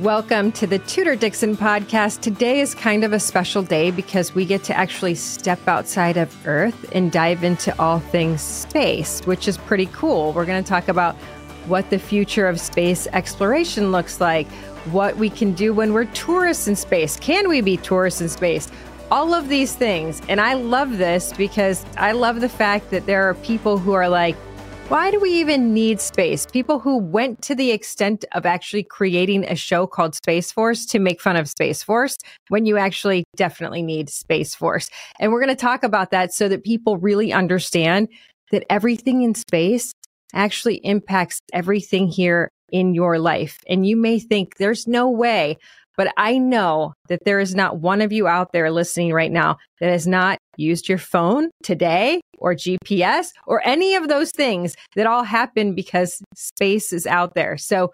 Welcome to the Tudor Dixon podcast. Today is kind of a special day because we get to actually step outside of Earth and dive into all things space, which is pretty cool. We're going to talk about what the future of space exploration looks like, what we can do when we're tourists in space. Can we be tourists in space? All of these things. And I love this because I love the fact that there are people who are like, why do we even need space? People who went to the extent of actually creating a show called Space Force to make fun of Space Force when you actually definitely need Space Force. And we're going to talk about that so that people really understand that everything in space actually impacts everything here in your life. And you may think there's no way but I know that there is not one of you out there listening right now that has not used your phone today or GPS or any of those things that all happen because space is out there. So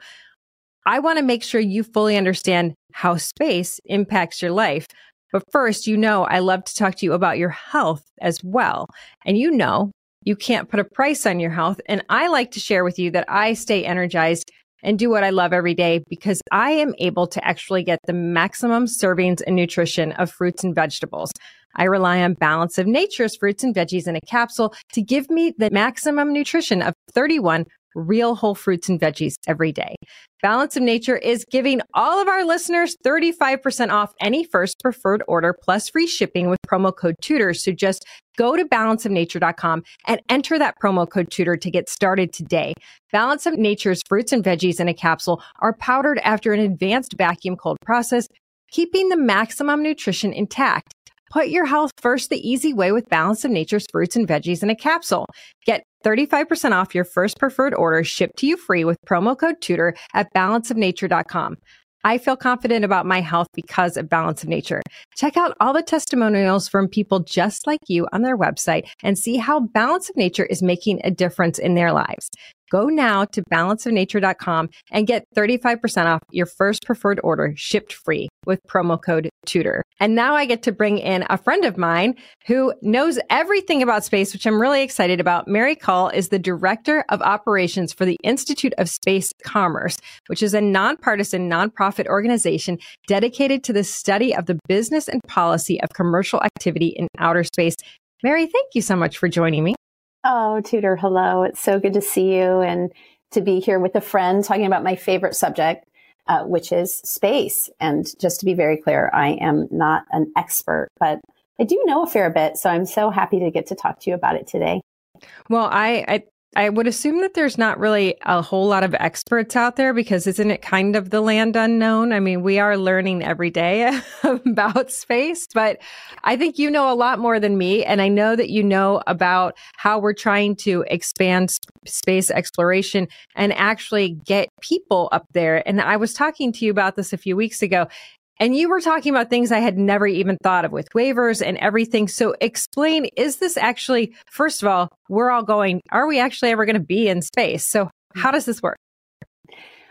I want to make sure you fully understand how space impacts your life. But first, you know, I love to talk to you about your health as well. And you know, you can't put a price on your health. And I like to share with you that I stay energized and do what I love every day because I am able to actually get the maximum servings and nutrition of fruits and vegetables. I rely on Balance of Nature's fruits and veggies in a capsule to give me the maximum nutrition of 31 real whole fruits and veggies every day. Balance of Nature is giving all of our listeners 35% off any first preferred order plus free shipping with promo code TUDOR. So just go to balanceofnature.com and enter that promo code TUDOR to get started today. Balance of Nature's fruits and veggies in a capsule are powdered after an advanced vacuum cold process, keeping the maximum nutrition intact. Put your health first the easy way with Balance of Nature's fruits and veggies in a capsule. Get 35% off your first preferred order shipped to you free with promo code TUDOR at balanceofnature.com. I feel confident about my health because of Balance of Nature. Check out all the testimonials from people just like you on their website and see how Balance of Nature is making a difference in their lives. Go now to balanceofnature.com and get 35% off your first preferred order shipped free with promo code TUDOR. And now I get to bring in a friend of mine who knows everything about space, which I'm really excited about. Mary Cull is the Director of Operations for the Institute of Space Commerce, which is a nonpartisan nonprofit organization dedicated to the study of the business and policy of commercial activity in outer space. Mary, thank you so much for joining me. Oh, Tudor, hello. It's so good to see you and to be here with a friend talking about my favorite subject, uh, which is space. And just to be very clear, I am not an expert, but I do know a fair bit. So I'm so happy to get to talk to you about it today. Well, I, I I would assume that there's not really a whole lot of experts out there because isn't it kind of the land unknown? I mean, we are learning every day about space, but I think you know a lot more than me. And I know that you know about how we're trying to expand space exploration and actually get people up there. And I was talking to you about this a few weeks ago. And you were talking about things I had never even thought of with waivers and everything. So explain, is this actually, first of all, we're all going, are we actually ever going to be in space? So how does this work?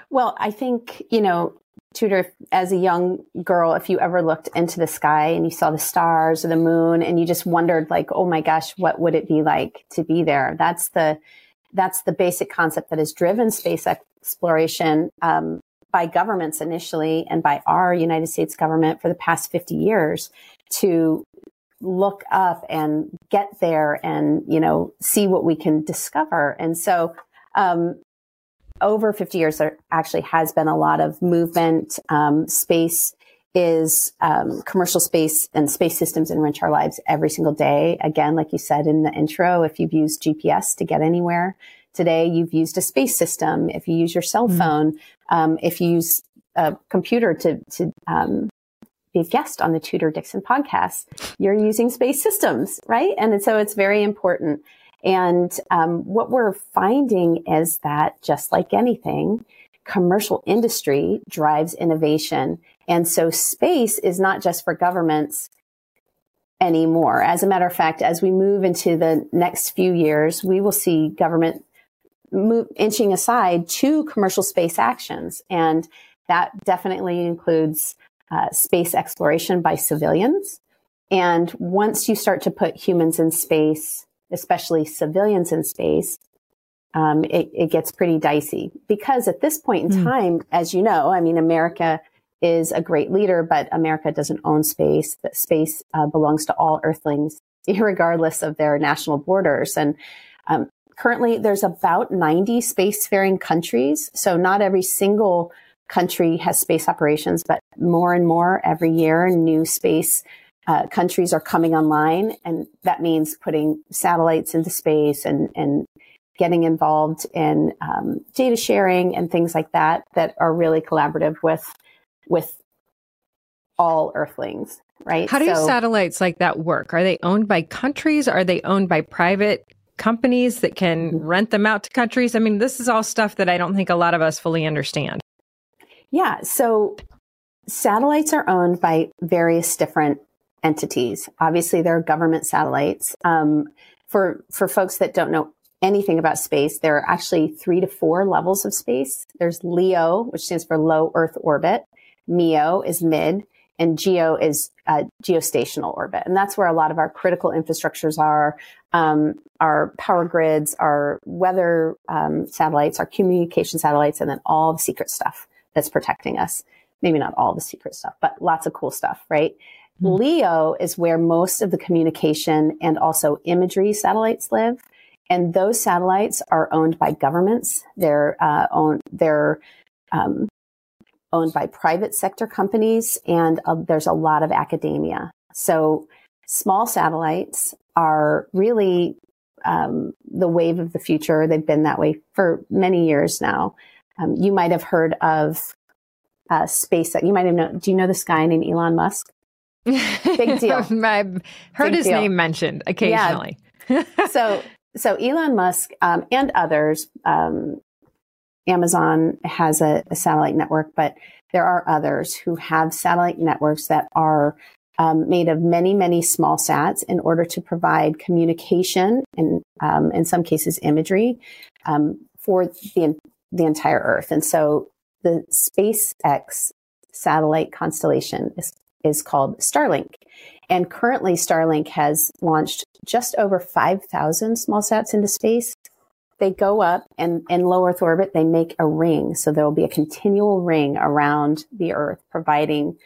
Well, I think, you know, Tudor, as a young girl, if you ever looked into the sky and you saw the stars or the moon and you just wondered like, oh my gosh, what would it be like to be there? That's the, that's the basic concept that has driven space exploration um, by governments initially and by our United States government for the past 50 years to look up and get there and, you know, see what we can discover. And so, um, over 50 years, there actually has been a lot of movement. Um, space is um, commercial space and space systems enrich our lives every single day. Again, like you said in the intro, if you've used GPS to get anywhere today, you've used a space system. If you use your cell mm-hmm. phone, mm-hmm. um, if you use a computer to to um, be a guest on the Tudor Dixon podcast, you're using space systems, right? And so it's very important. And um, what we're finding is that just like anything, commercial industry drives innovation. And so space is not just for governments anymore. As a matter of fact, as we move into the next few years, we will see government move, inching aside to commercial space actions. And that definitely includes uh, space exploration by civilians. And once you start to put humans in space, especially civilians in space, um, it, it, gets pretty dicey because at this point in mm. time, as you know, I mean, America is a great leader, but America doesn't own space. That space uh, belongs to all Earthlings, regardless of their national borders. And um, currently, there's about 90 spacefaring countries. So not every single country has space operations, but more and more every year, new space uh, countries are coming online, and that means putting satellites into space and and getting involved in um, data sharing and things like that that are really collaborative with with all Earthlings. Right? How do so, satellites like that work? Are they owned by countries? Are they owned by private companies that can mm-hmm. rent them out to countries? I mean, this is all stuff that I don't think a lot of us fully understand. Yeah. So satellites are owned by various different entities. Obviously, there are government satellites. Um, for for folks that don't know anything about space, there are actually three to four levels of space. There's LEO, which stands for low Earth orbit. MEO is mid, and GEO is uh, geostationary orbit, and that's where a lot of our critical infrastructures are. Um, our power grids, our weather um, satellites, our communication satellites, and then all the secret stuff that's protecting us. Maybe not all the secret stuff, but lots of cool stuff, right? Mm-hmm. LEO is where most of the communication and also imagery satellites live. And those satellites are owned by governments. They're uh, owned. They're um, owned by private sector companies, and uh, there's a lot of academia. So small satellites are really um, the wave of the future. They've been that way for many years now. Um, you might have heard of uh, SpaceX. You might have known. Do you know this guy named Elon Musk? Big deal. I've heard Big his deal. name mentioned occasionally. Yeah. so, so Elon Musk um, and others, um, Amazon has a, a, satellite network, but there are others who have satellite networks that are um, made of many, many small sats in order to provide communication and, um, in some cases, imagery um, for the the entire Earth. And so, the SpaceX satellite constellation is is called Starlink. And currently, Starlink has launched just over 5,000 small sats into space. They go up and in low Earth orbit, they make a ring. So there will be a continual ring around the Earth, providing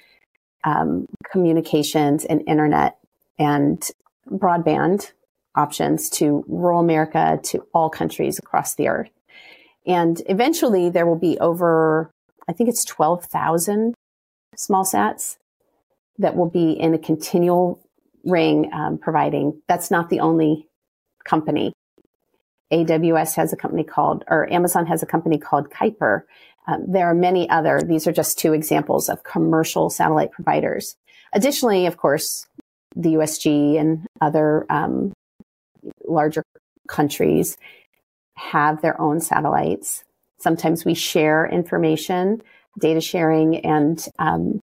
um, communications and internet and broadband options to rural America, to all countries across the Earth. And eventually, there will be over, I think it's 12,000 small sats that will be in a continual ring um, providing. That's not the only company. AWS has a company called, or Amazon has a company called Kuiper. Um, there are many other. These are just two examples of commercial satellite providers. Additionally, of course, the USG and other um, larger countries have their own satellites. Sometimes we share information, data sharing, and um,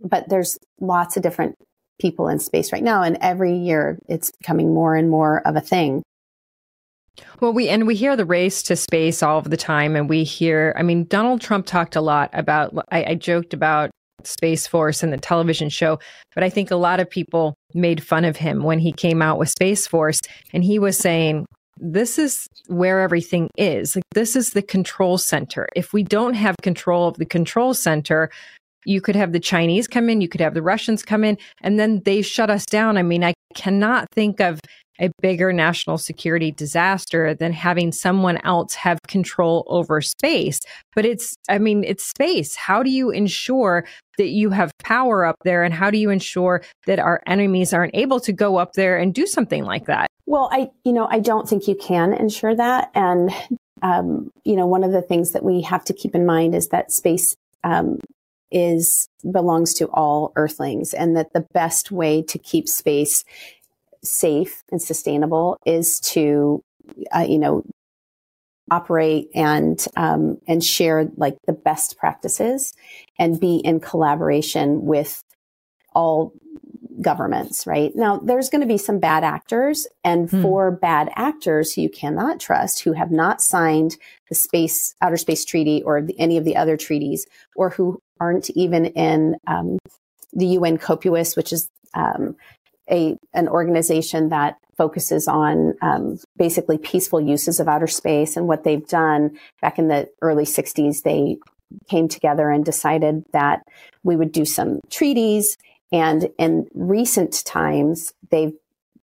but there's lots of different people in space right now. And every year it's becoming more and more of a thing. Well, we and we hear the race to space all of the time, and we hear. I mean, Donald Trump talked a lot about. I, I joked about Space Force and the television show, but I think a lot of people made fun of him when he came out with Space Force, and he was saying, "This is where everything is. Like this is the control center. If we don't have control of the control center." You could have the Chinese come in, you could have the Russians come in, and then they shut us down. I mean, I cannot think of a bigger national security disaster than having someone else have control over space. But it's, I mean, it's space. How do you ensure that you have power up there? And how do you ensure that our enemies aren't able to go up there and do something like that? Well, I, you know, I don't think you can ensure that. And, um, you know, one of the things that we have to keep in mind is that space, um, is belongs to all earthlings and that the best way to keep space safe and sustainable is to, uh, you know, operate and um, and share like the best practices and be in collaboration with all governments right now there's going to be some bad actors and hmm. for bad actors who you cannot trust who have not signed the space outer space treaty or the, any of the other treaties or who aren't even in um, the UN COPUOS which is um, a an organization that focuses on um, basically peaceful uses of outer space. And what they've done back in the early 60s, they came together and decided that we would do some treaties. And in recent times, they've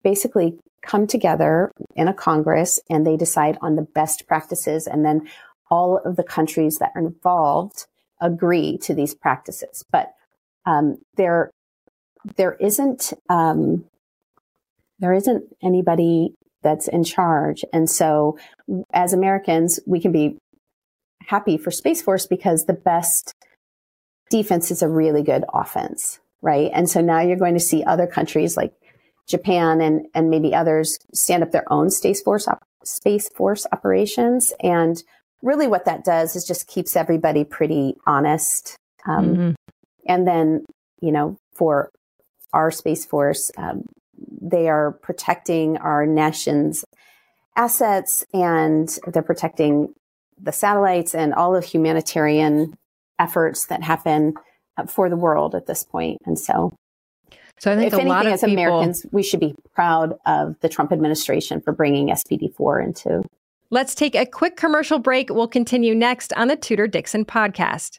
basically come together in a Congress and they decide on the best practices. And then all of the countries that are involved agree to these practices. But um, there there isn't um, there isn't anybody that's in charge, and so as Americans, we can be happy for Space Force because the best defense is a really good offense, right? And so now you're going to see other countries like Japan and and maybe others stand up their own Space Force op- Space Force operations, and really what that does is just keeps everybody pretty honest. Um, mm-hmm. And then you know for our Space Force. Um, they are protecting our nation's assets and they're protecting the satellites and all of humanitarian efforts that happen uh, for the world at this point. And so, so I think if anything, as people... Americans, we should be proud of the Trump administration for bringing SPD 4 into. Let's take a quick commercial break. We'll continue next on the Tudor Dixon podcast.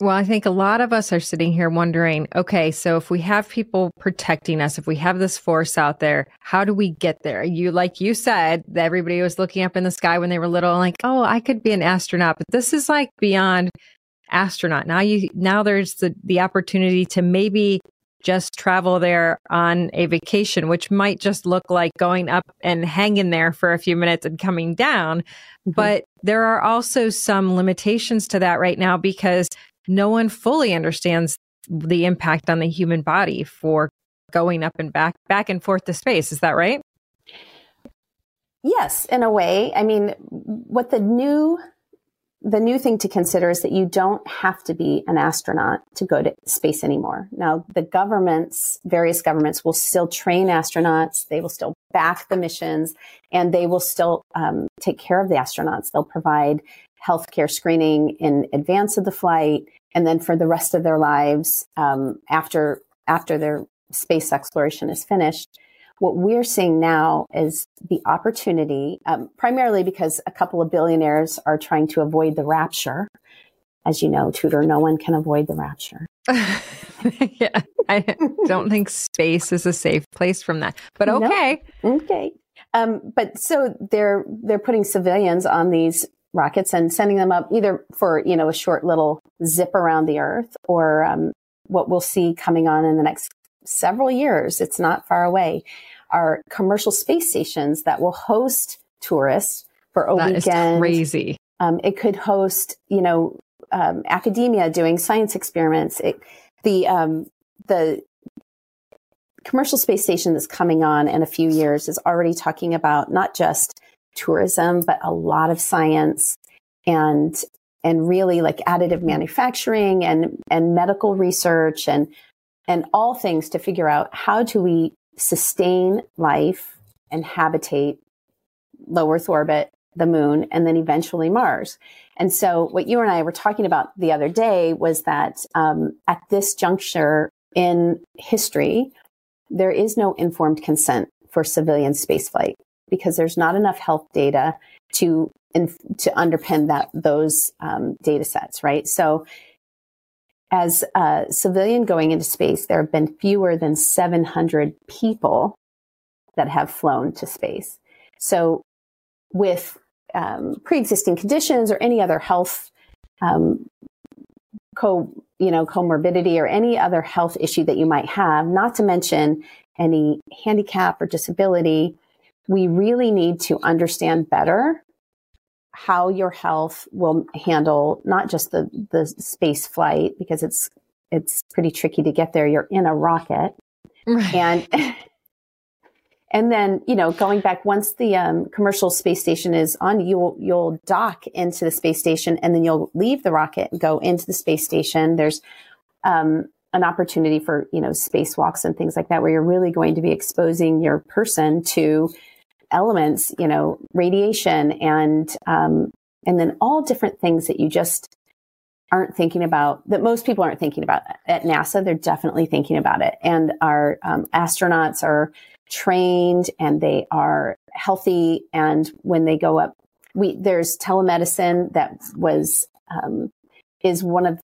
Well, I think a lot of us are sitting here wondering okay, so if we have people protecting us, if we have this force out there, how do we get there? You, like you said, everybody was looking up in the sky when they were little, like, oh, I could be an astronaut, but this is like beyond astronaut. Now you, now there's the, the opportunity to maybe just travel there on a vacation, which might just look like going up and hanging there for a few minutes and coming down. Mm-hmm. But there are also some limitations to that right now because no one fully understands the impact on the human body for going up and back back and forth to space. Is that right? Yes in a way. I mean what the new the new thing to consider is that you don't have to be an astronaut to go to space anymore. Now the governments various governments will still train astronauts. They will still back the missions and they will still um, take care of the astronauts. They'll provide healthcare screening in advance of the flight and then for the rest of their lives um, after after their space exploration is finished. What we're seeing now is the opportunity um, primarily because a couple of billionaires are trying to avoid the rapture. As you know Tudor no one can avoid the rapture. Yeah i don't think space is a safe place from that but okay. No. okay. Um, but so they're they're putting civilians on these rockets and sending them up either for you know a short little zip around the earth or um, what we'll see coming on in the next several years. It's not far away. Are commercial space stations that will host tourists for a that weekend is crazy. um, it could host you know um, academia doing science experiments. It, the um, the commercial space station that's coming on in a few years is already talking about not just tourism, but a lot of science and and really like additive manufacturing and and medical research and and all things to figure out how do we sustain life and habitate low Earth orbit, the moon, and then eventually Mars. And so, what you and I were talking about the other day was that um, at this juncture in history, there is no informed consent for civilian spaceflight because there's not enough health data to to underpin that those um, data sets, right? So, as a civilian going into space, there have been fewer than 700 people that have flown to space. So, with um, pre-existing conditions or any other health um, co you know comorbidity or any other health issue that you might have, not to mention any handicap or disability, we really need to understand better how your health will handle not just the, the space flight because it's it's pretty tricky to get there. You're in a rocket, right. and and then you know going back once the um, commercial space station is on, you'll you'll dock into the space station, and then you'll leave the rocket and go into the space station. There's um, an opportunity for you know spacewalks and things like that, where you're really going to be exposing your person to elements, you know, radiation and, um, and then all different things that you just aren't thinking about that most people aren't thinking about at NASA. They're definitely thinking about it. And our um, astronauts are trained and they are healthy. And when they go up, we, there's telemedicine that was, um, is one of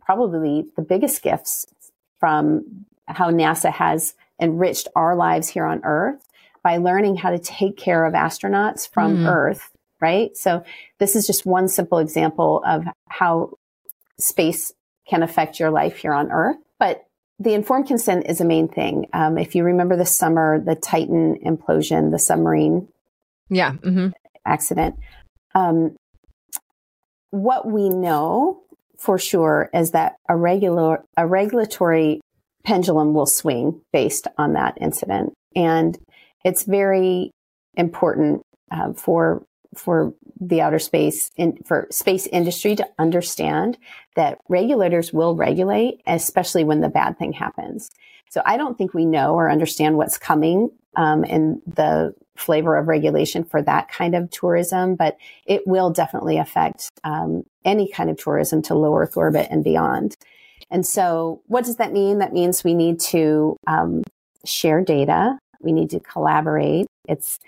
probably the biggest gifts from how NASA has enriched our lives here on Earth by learning how to take care of astronauts from mm. Earth, right? So this is just one simple example of how space can affect your life here on Earth. But the informed consent is a main thing. Um, if you remember the summer, the Titan implosion, the submarine yeah mm-hmm. accident. Um, what we know for sure is that a regular a regulatory pendulum will swing based on that incident, and it's very important uh, for for the outer space in, for space industry to understand that regulators will regulate, especially when the bad thing happens. So I don't think we know or understand what's coming um, in the flavor of regulation for that kind of tourism, but it will definitely affect um, any kind of tourism to low Earth orbit and beyond. And so, what does that mean? That means we need to um, share data. We need to collaborate. It's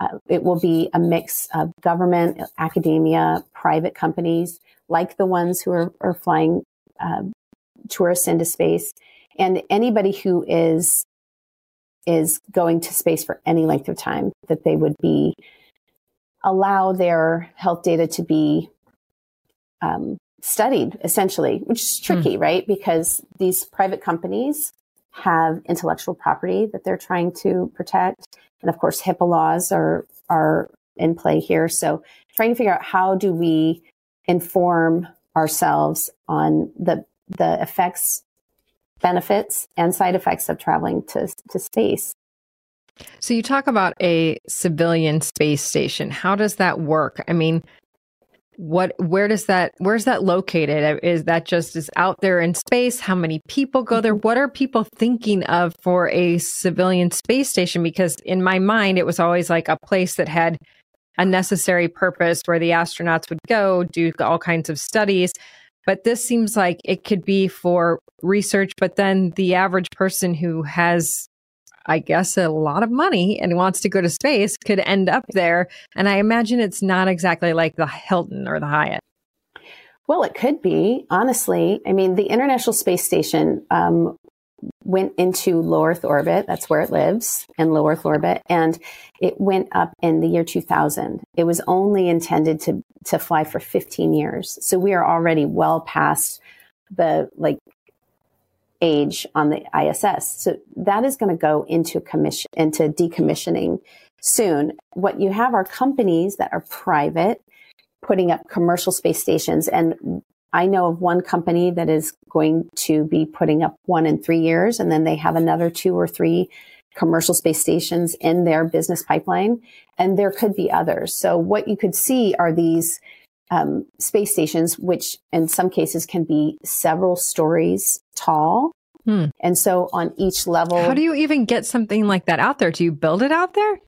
uh, it will be a mix of government, academia, private companies, like the ones who are, are flying uh, tourists into space, and anybody who is is going to space for any length of time. That they would be allow their health data to be um, studied, essentially, which is tricky, mm. right? Because these private companies have intellectual property that they're trying to protect. And of course, HIPAA laws are, are in play here. So trying to figure out how do we inform ourselves on the, the effects, benefits and side effects of traveling to, to space. So you talk about a civilian space station. How does that work? I mean, what where does that where's that located? Is that just is out there in space? How many people go there? What are people thinking of for a civilian space station? Because in my mind it was always like a place that had a necessary purpose where the astronauts would go do all kinds of studies. But this seems like it could be for research but then the average person who has I guess, a lot of money and wants to go to space could end up there. And I imagine it's not exactly like the Hilton or the Hyatt. Well, it could be, honestly. I mean, the International Space Station um, went into low Earth orbit. That's where it lives in low Earth orbit. And it went up in the year 2000. It was only intended to, to fly for 15 years. So we are already well past the like age on the ISS. So that is going to go into commission, into decommissioning soon. What you have are companies that are private putting up commercial space stations. And I know of one company that is going to be putting up one in three years. And then they have another two or three commercial space stations in their business pipeline. And there could be others. So what you could see are these um, space stations, which in some cases can be several stories tall. Hmm. And so on each level. How do you even get something like that out there? Do you build it out there?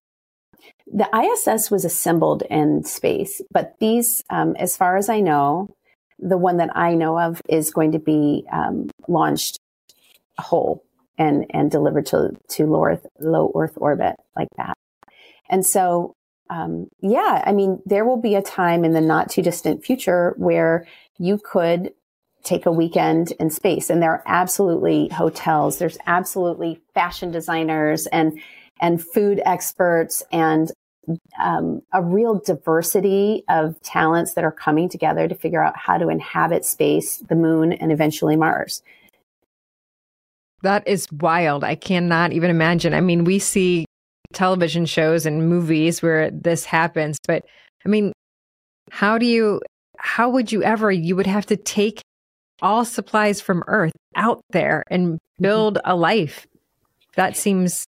The ISS was assembled in space, but these, um, as far as I know, the one that I know of is going to be um, launched whole and and delivered to to low Earth low Earth orbit like that. And so um, yeah, I mean, there will be a time in the not too distant future where you could take a weekend in space and there are absolutely hotels. There's absolutely fashion designers and, and food experts and um, a real diversity of talents that are coming together to figure out how to inhabit space, the moon, and eventually Mars. That is wild. I cannot even imagine. I mean, we see television shows and movies where this happens. But I mean, how do you, how would you ever, you would have to take all supplies from Earth out there and mm-hmm. build a life. That seems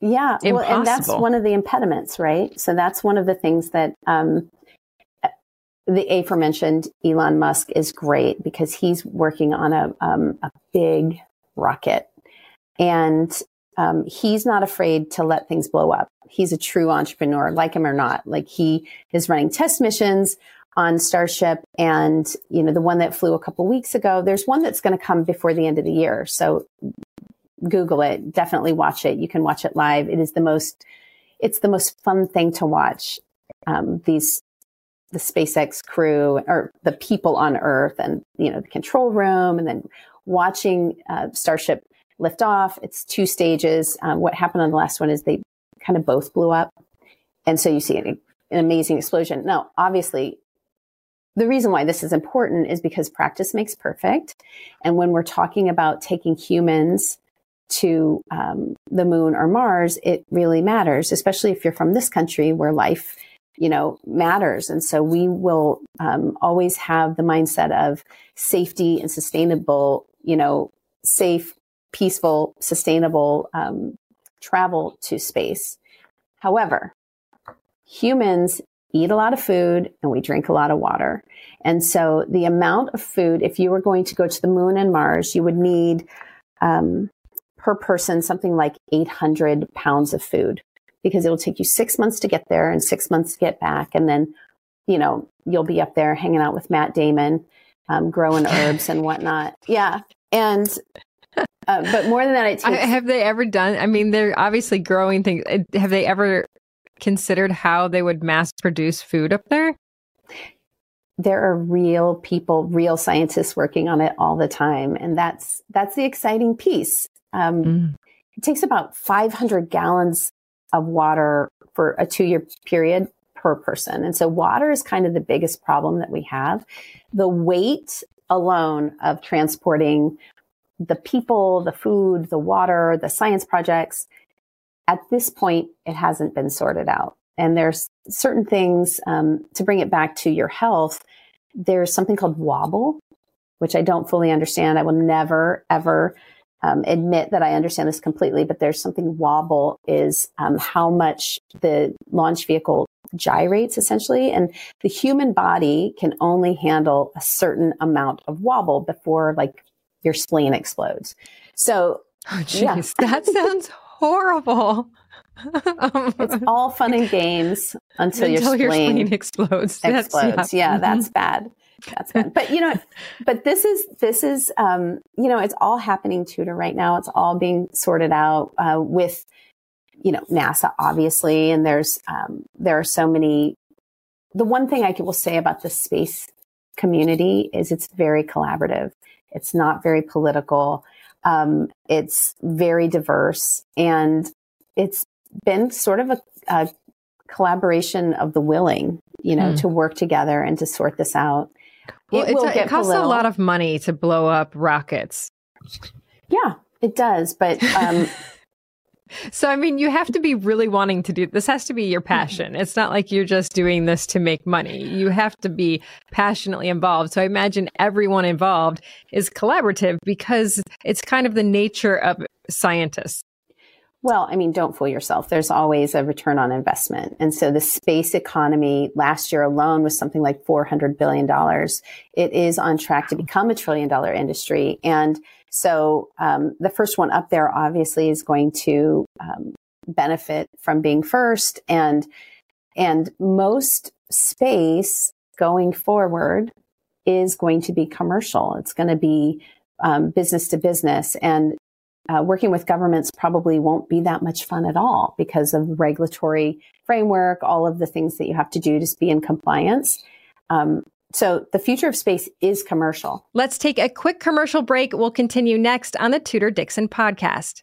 yeah, impossible. well, and that's one of the impediments, right? So that's one of the things that um, the aforementioned Elon Musk is great because he's working on a um, a big rocket, and um, he's not afraid to let things blow up. He's a true entrepreneur, like him or not. Like he is running test missions on Starship and, you know, the one that flew a couple weeks ago. There's one that's going to come before the end of the year. So Google it. Definitely watch it. You can watch it live. It is the most, it's the most fun thing to watch. Um, these, the SpaceX crew or the people on Earth and, you know, the control room and then watching uh, Starship lift off. It's two stages. Um, what happened on the last one is they kind of both blew up. And so you see an, an amazing explosion. Now, obviously, the reason why this is important is because practice makes perfect. And when we're talking about taking humans to um, the moon or Mars, it really matters, especially if you're from this country where life you know, matters. And so we will um, always have the mindset of safety and sustainable, you know, safe, peaceful, sustainable um, travel to space. However, humans eat a lot of food and we drink a lot of water. And so the amount of food, if you were going to go to the moon and Mars, you would need um, per person something like 800 pounds of food because it'll take you six months to get there and six months to get back. And then, you know, you'll be up there hanging out with Matt Damon, um, growing herbs and whatnot. Yeah. And, uh, but more than that, it takes. have they ever done? I mean, they're obviously growing things. Have they ever considered how they would mass produce food up there? There are real people, real scientists working on it all the time, and that's that's the exciting piece. Um, mm. It takes about 500 gallons of water for a two year period per person. And so water is kind of the biggest problem that we have. The weight alone of transporting the people, the food, the water, the science projects, at this point, it hasn't been sorted out. And there's certain things um, to bring it back to your health. There's something called wobble, which I don't fully understand. I will never, ever um, admit that I understand this completely, but there's something wobble is um, how much the launch vehicle gyrates essentially. And the human body can only handle a certain amount of wobble before like your spleen explodes. So, oh, yeah. that sounds horrible. it's all fun and games until, until your, spleen your spleen explodes. Explodes. That's, yeah, yeah that's bad. That's fun. But you know, but this is this is um, you know, it's all happening Tudor right now. It's all being sorted out uh, with you know NASA obviously, and there's um, there are so many. The one thing I will say about the space community is it's very collaborative. It's not very political. Um, it's very diverse, and it's been sort of a, a collaboration of the willing, you know, mm. to work together and to sort this out. Well, it, a, it costs a lot of money to blow up rockets. Yeah, it does. But um, so, I mean, you have to be really wanting to do this. Has to be your hmm. passion. It's not like you're just doing this to make money. You have to be passionately involved. So, I imagine everyone involved is collaborative because it's kind of the nature of scientists. Well, I mean, don't fool yourself. There's always a return on investment. And so the space economy last year alone was something like $400 billion. It is on track to become a trillion dollar industry. And so um, the first one up there obviously is going to um, benefit from being first. And, and most space going forward is going to be commercial. It's going to be um, business to business. And uh, working with governments probably won't be that much fun at all because of regulatory framework, all of the things that you have to do to be in compliance. Um, so the future of space is commercial. Let's take a quick commercial break. We'll continue next on the Tudor Dixon podcast.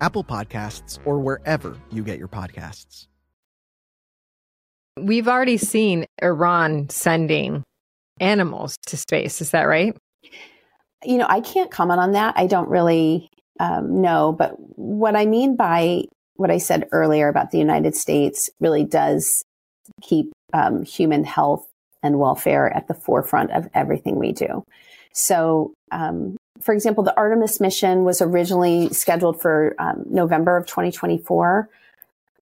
Apple Podcasts, or wherever you get your podcasts. We've already seen Iran sending animals to space. Is that right? You know, I can't comment on that. I don't really um, know. But what I mean by what I said earlier about the United States really does keep um, human health and welfare at the forefront of everything we do. So, um, for example, the Artemis mission was originally scheduled for um, November of 2024.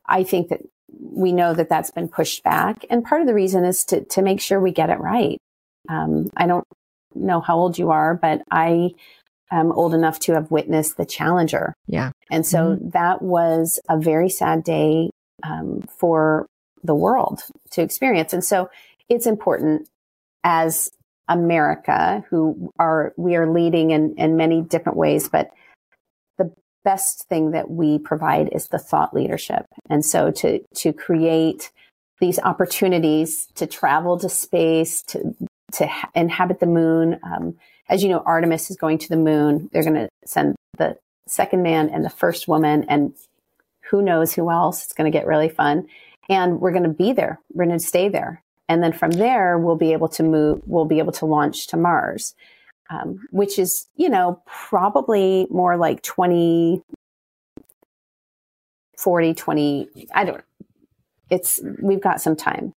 I think that we know that that's been pushed back. And part of the reason is to, to make sure we get it right. Um, I don't know how old you are, but I am old enough to have witnessed the Challenger. Yeah. And so mm-hmm. that was a very sad day um, for the world to experience. And so it's important as America, who are, we are leading in, in many different ways, but the best thing that we provide is the thought leadership. And so to, to create these opportunities to travel to space, to, to ha- inhabit the moon. Um, as you know, Artemis is going to the moon. They're going to send the second man and the first woman and who knows who else. It's going to get really fun. And we're going to be there. We're going to stay there. And then from there, we'll be able to move, we'll be able to launch to Mars, um, which is, you know, probably more like 20, 40, 20, I don't know. It's, we've got some time.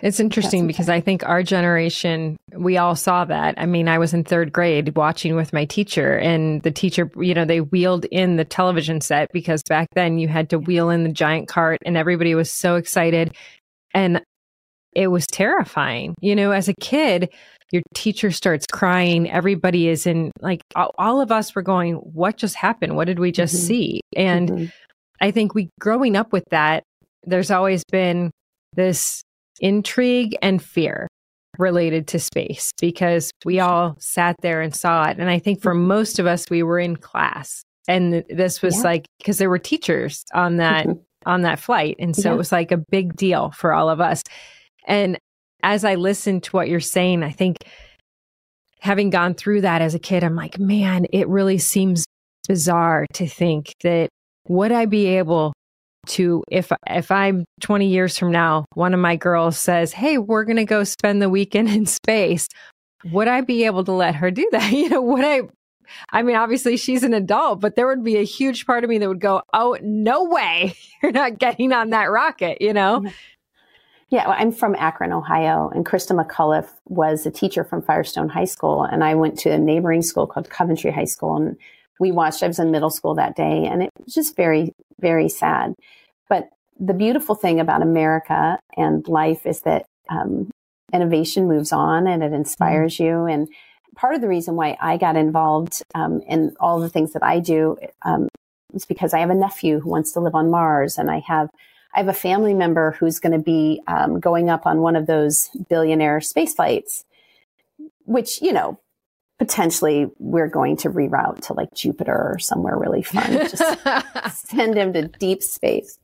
It's interesting because I think our generation, we all saw that. I mean, I was in third grade watching with my teacher, and the teacher, you know, they wheeled in the television set because back then you had to wheel in the giant cart, and everybody was so excited. And it was terrifying. You know, as a kid, your teacher starts crying. Everybody is in, like, all of us were going, What just happened? What did we just mm-hmm. see? And mm-hmm. I think we, growing up with that, there's always been this intrigue and fear related to space because we all sat there and saw it. And I think for mm-hmm. most of us, we were in class. And this was yeah. like, because there were teachers on that. Mm-hmm. On that flight. And so yeah. it was like a big deal for all of us. And as I listen to what you're saying, I think having gone through that as a kid, I'm like, man, it really seems bizarre to think that would I be able to if if I'm 20 years from now, one of my girls says, "Hey, we're going to go spend the weekend in space." Would I be able to let her do that? You know, would I I mean, obviously she's an adult, but there would be a huge part of me that would go, "Oh, no way. You're not getting on that rocket," you know? Mm-hmm. Yeah, well, I'm from Akron, Ohio, and Krista McCullough was a teacher from Firestone High School, and I went to a neighboring school called Coventry High School, and we watched. I was in middle school that day, and it was just very, very sad. But the beautiful thing about America and life is that um, innovation moves on, and it inspires mm-hmm. you. And part of the reason why I got involved um, in all the things that I do um, is because I have a nephew who wants to live on Mars, and I have I have a family member who's going to be um, going up on one of those billionaire space flights, which, you know, potentially we're going to reroute to like Jupiter or somewhere really fun. Just send him to deep space.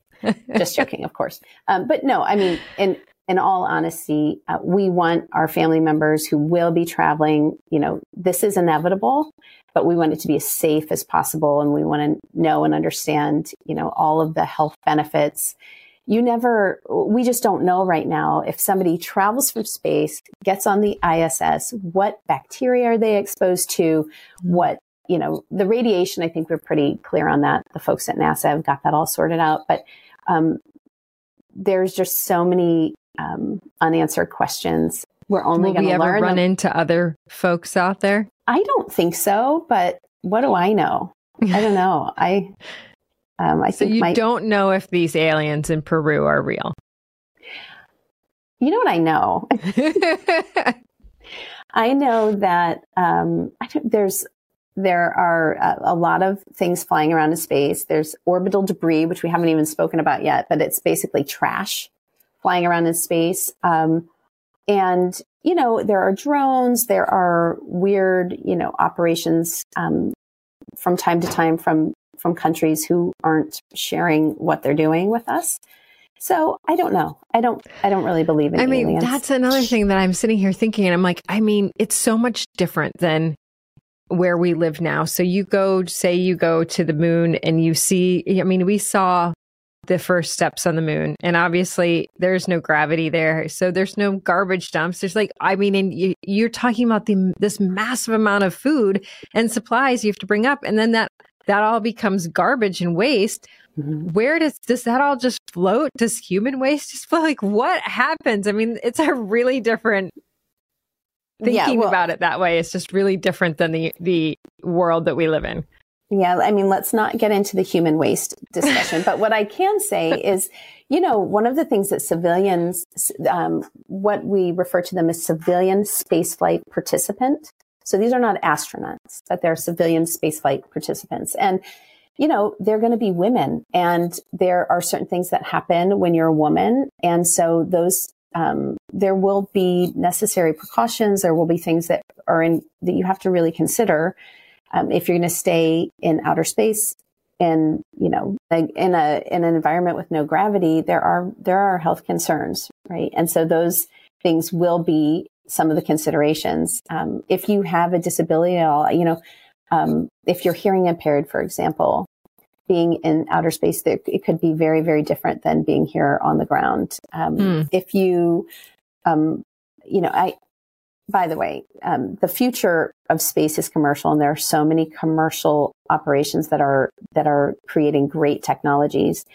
Just joking, of course. Um, but no, I mean, in in all honesty, uh, we want our family members who will be traveling. You know, this is inevitable, but we want it to be as safe as possible, and we want to know and understand, you know, all of the health benefits you never, we just don't know right now if somebody travels from space, gets on the ISS, what bacteria are they exposed to? What, you know, the radiation, I think we're pretty clear on that. The folks at NASA have got that all sorted out. But um, there's just so many um, unanswered questions. We're only going to learn. run them. into other folks out there? I don't think so, but what do I know? I don't know. I um, I so think you my, don't know if these aliens in Peru are real. You know what I know? I know that um, there's there are a, a, lot of things flying around in space. There's orbital debris, which we haven't even spoken about yet, but it's basically trash flying around in space. Um, and you know there are drones, there are weird you know operations um, from time to time from from countries who aren't sharing what they're doing with us. So I don't know. I don't. I don't really believe in. I mean, aliens. that's another thing that I'm sitting here thinking, and I'm like, I mean, it's so much different than where we live now. So you go, say, you go to the moon, and you see. I mean, we saw the first steps on the moon, and obviously there's no gravity there, so there's no garbage dumps. There's like, I mean, and you, you're talking about the this massive amount of food and supplies you have to bring up, and then that that all becomes garbage and waste. Mm-hmm. Where does does that all just float? Does human waste just float? Like what happens? I mean, it's a really different thinking yeah, well, about it that way. It's just really different than the the world that we live in. Yeah, I mean, let's not get into the human waste discussion. but what I can say is, you know, one of the things that civilians, um, what we refer to them as civilian spaceflight participant, so these are not astronauts, but they're civilian spaceflight participants. And, you know, they're going to be women and there are certain things that happen when you're a woman. And so those, um, there will be necessary precautions. There will be things that are in, that you have to really consider. Um, if you're going to stay in outer space and, you know, in a, in an environment with no gravity, there are, there are health concerns, right? And so those things will be some of the considerations. Um, if you have a disability at all, you know, um, if you're hearing impaired, for example, being in outer space, it could be very, very different than being here on the ground. Um, mm. If you, um, you know, I, by the way, um, the future of space is commercial, and there are so many commercial operations that are that are creating great technologies.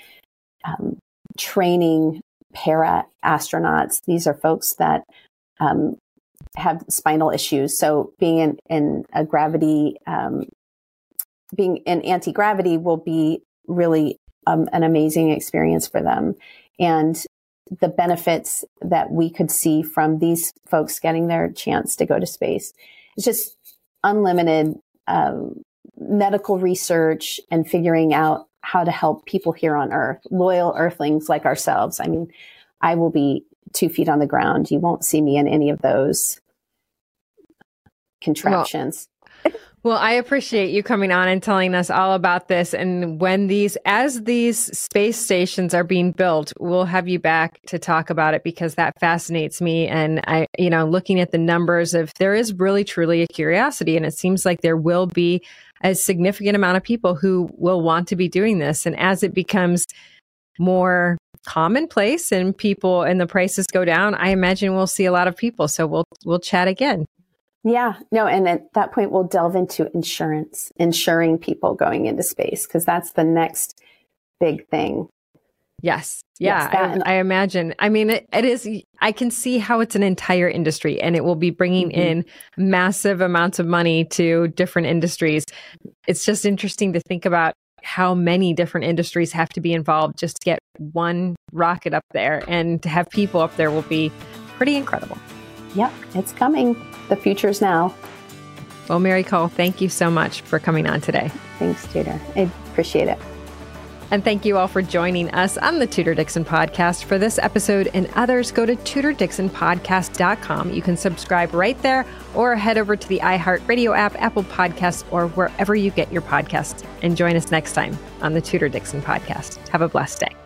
Um, training para astronauts; these are folks that um, have spinal issues. So being in, in a gravity, um, being in anti gravity will be really um, an amazing experience for them. And the benefits that we could see from these folks getting their chance to go to space. It's just unlimited um, medical research and figuring out how to help people here on Earth, loyal Earthlings like ourselves. I mean, I will be two feet on the ground. You won't see me in any of those contraptions. Well, well, I appreciate you coming on and telling us all about this. And when these, as these space stations are being built, we'll have you back to talk about it because that fascinates me. And I, you know, looking at the numbers of there is really truly a curiosity, and it seems like there will be a significant amount of people who will want to be doing this. And as it becomes more commonplace and people and the prices go down, I imagine we'll see a lot of people. So we'll we'll chat again. Yeah, no, and at that point we'll delve into insurance, insuring people going into space because that's the next big thing. Yes. Yeah, yes, I, I, imagine. I mean, it, it is, I can see how it's an entire industry and it will be bringing mm-hmm. in massive amounts of money to different industries. It's just interesting to think about how many different industries have to be involved just to get one rocket up there and to have people up there will be pretty incredible. Yep, it's coming. The future's now. Well, Mary Cull, thank you so much for coming on today. Thanks, Tudor. I appreciate it. And thank you all for joining us on the Tudor Dixon podcast. For this episode and others, go to tudordixonpodcast.com. You can subscribe right there or head over to the iHeartRadio app, Apple Podcasts, or wherever you get your podcasts. And join us next time on the Tudor Dixon podcast. Have a blessed day.